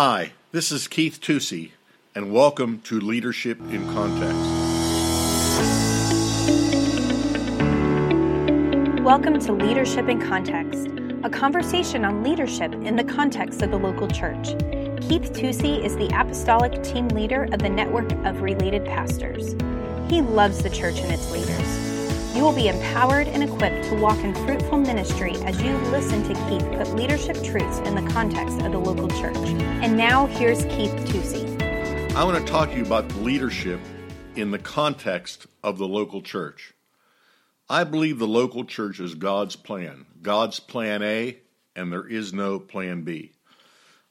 Hi, this is Keith Tusey, and welcome to Leadership in Context. Welcome to Leadership in Context, a conversation on leadership in the context of the local church. Keith Tusey is the apostolic team leader of the network of related pastors. He loves the church and its leaders. You will be empowered and equipped to walk in fruitful ministry as you listen to Keith put leadership truths in the context of the local church. And now, here's Keith Tusey. I want to talk to you about leadership in the context of the local church. I believe the local church is God's plan, God's plan A, and there is no plan B.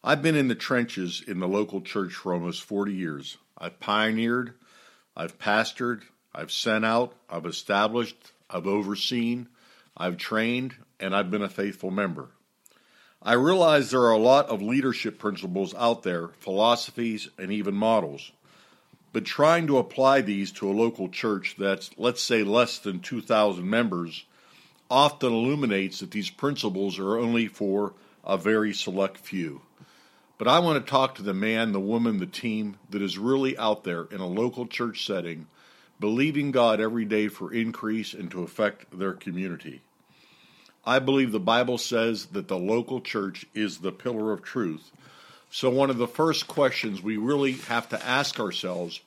I've been in the trenches in the local church for almost 40 years. I've pioneered, I've pastored, I've sent out, I've established, I've overseen, I've trained, and I've been a faithful member. I realize there are a lot of leadership principles out there, philosophies, and even models. But trying to apply these to a local church that's, let's say, less than 2,000 members often illuminates that these principles are only for a very select few. But I want to talk to the man, the woman, the team that is really out there in a local church setting believing God every day for increase and to affect their community. I believe the Bible says that the local church is the pillar of truth. So, one of the first questions we really have to ask ourselves,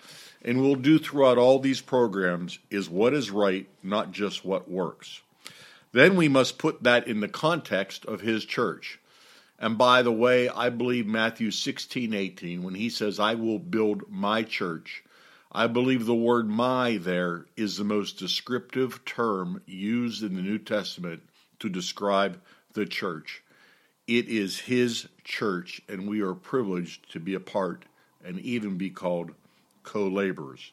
and we'll do throughout all these programs, is what is right, not just what works. Then we must put that in the context of his church. And by the way, I believe Matthew 16, 18, when he says, I will build my church, I believe the word my there is the most descriptive term used in the New Testament to describe the church. It is his church, and we are privileged to be a part and even be called co laborers.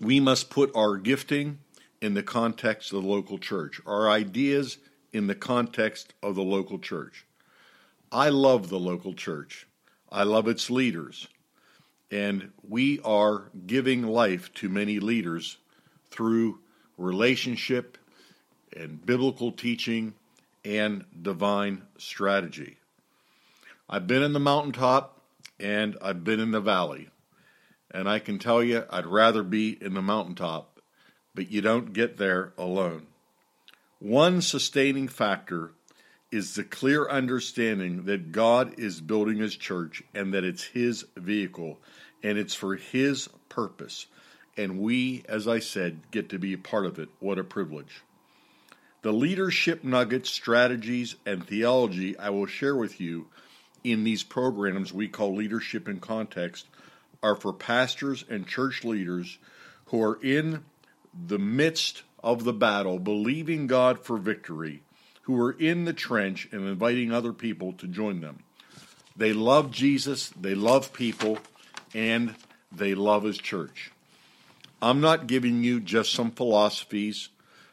We must put our gifting in the context of the local church, our ideas in the context of the local church. I love the local church. I love its leaders. And we are giving life to many leaders through relationship and biblical teaching and divine strategy. I've been in the mountaintop and I've been in the valley. And I can tell you, I'd rather be in the mountaintop, but you don't get there alone. One sustaining factor is the clear understanding that God is building his church and that it's his vehicle and it's for his purpose. And we, as I said, get to be a part of it. What a privilege. The leadership nuggets, strategies, and theology I will share with you in these programs we call Leadership in Context are for pastors and church leaders who are in the midst of the battle, believing God for victory who are in the trench and inviting other people to join them. They love Jesus, they love people, and they love his church. I'm not giving you just some philosophies.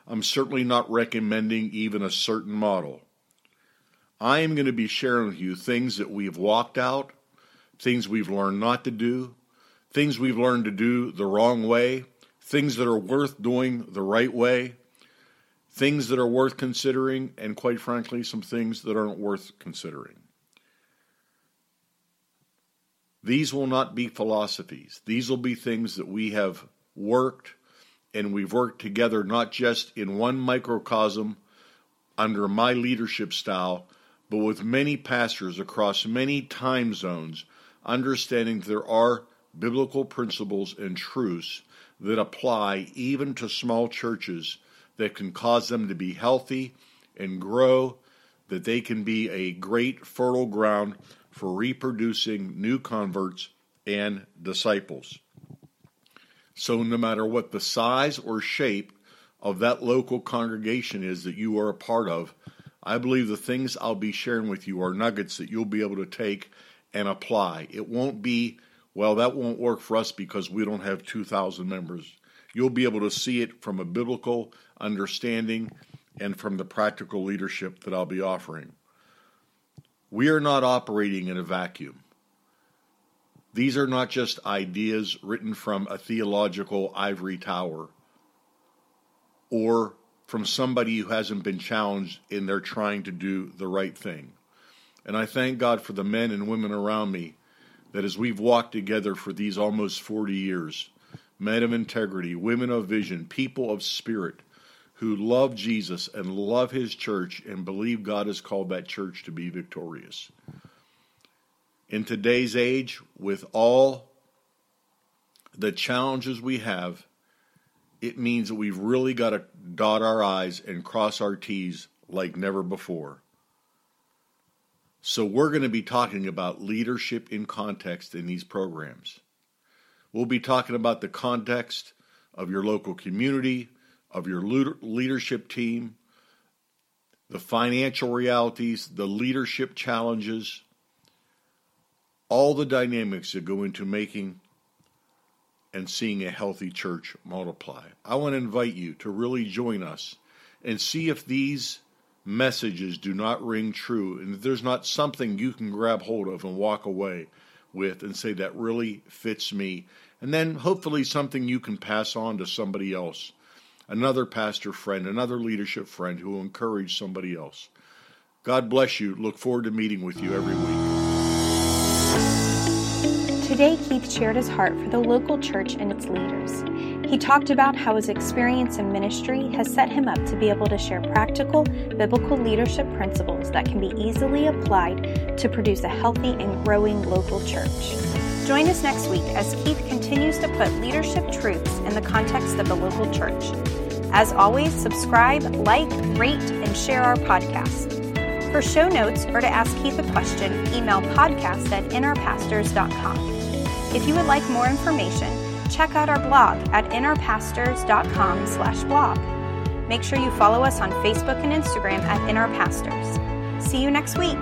I'm certainly not recommending even a certain model. I am going to be sharing with you things that we've walked out, things we've learned not to do, things we've learned to do the wrong way, things that are worth doing the right way, things that are worth considering, and quite frankly, some things that aren't worth considering. These will not be philosophies. These will be things that we have worked and we've worked together not just in one microcosm under my leadership style, but with many pastors across many time zones, understanding there are biblical principles and truths that apply even to small churches that can cause them to be healthy and grow, that they can be a great fertile ground for reproducing new converts and disciples. So, no matter what the size or shape of that local congregation is that you are a part of, I believe the things I'll be sharing with you are nuggets that you'll be able to take and apply. It won't be, well, that won't work for us because we don't have 2,000 members. You'll be able to see it from a biblical understanding and from the practical leadership that I'll be offering. We are not operating in a vacuum. These are not just ideas written from a theological ivory tower or from somebody who hasn't been challenged in their trying to do the right thing. And I thank God for the men and women around me that as we've walked together for these almost 40 years, men of integrity, women of vision, people of spirit, who love Jesus and love his church and believe God has called that church to be victorious. In today's age, with all the challenges we have, it means that we've really got to dot our I's and cross our T's like never before. So, we're going to be talking about leadership in context in these programs. We'll be talking about the context of your local community, of your leadership team, the financial realities, the leadership challenges, all the dynamics that go into making and seeing a healthy church multiply. I want to invite you to really join us and see if these messages do not ring true and if there's not something you can grab hold of and walk away with and say that really fits me. And then hopefully something you can pass on to somebody else another pastor friend, another leadership friend who will encourage somebody else. God bless you. Look forward to meeting with you every week. Today, Keith shared his heart for the local church and its leaders. He talked about how his experience in ministry has set him up to be able to share practical, biblical leadership principles that can be easily applied to produce a healthy and growing local church. Join us next week as Keith continues to put leadership truths in the context of the local church. As always, subscribe, like, rate, and share our podcast. For show notes or to ask Keith a question, email podcast at innerpastors.com. If you would like more information, check out our blog at innerpastors.com slash blog. Make sure you follow us on Facebook and Instagram at innerpastors. See you next week.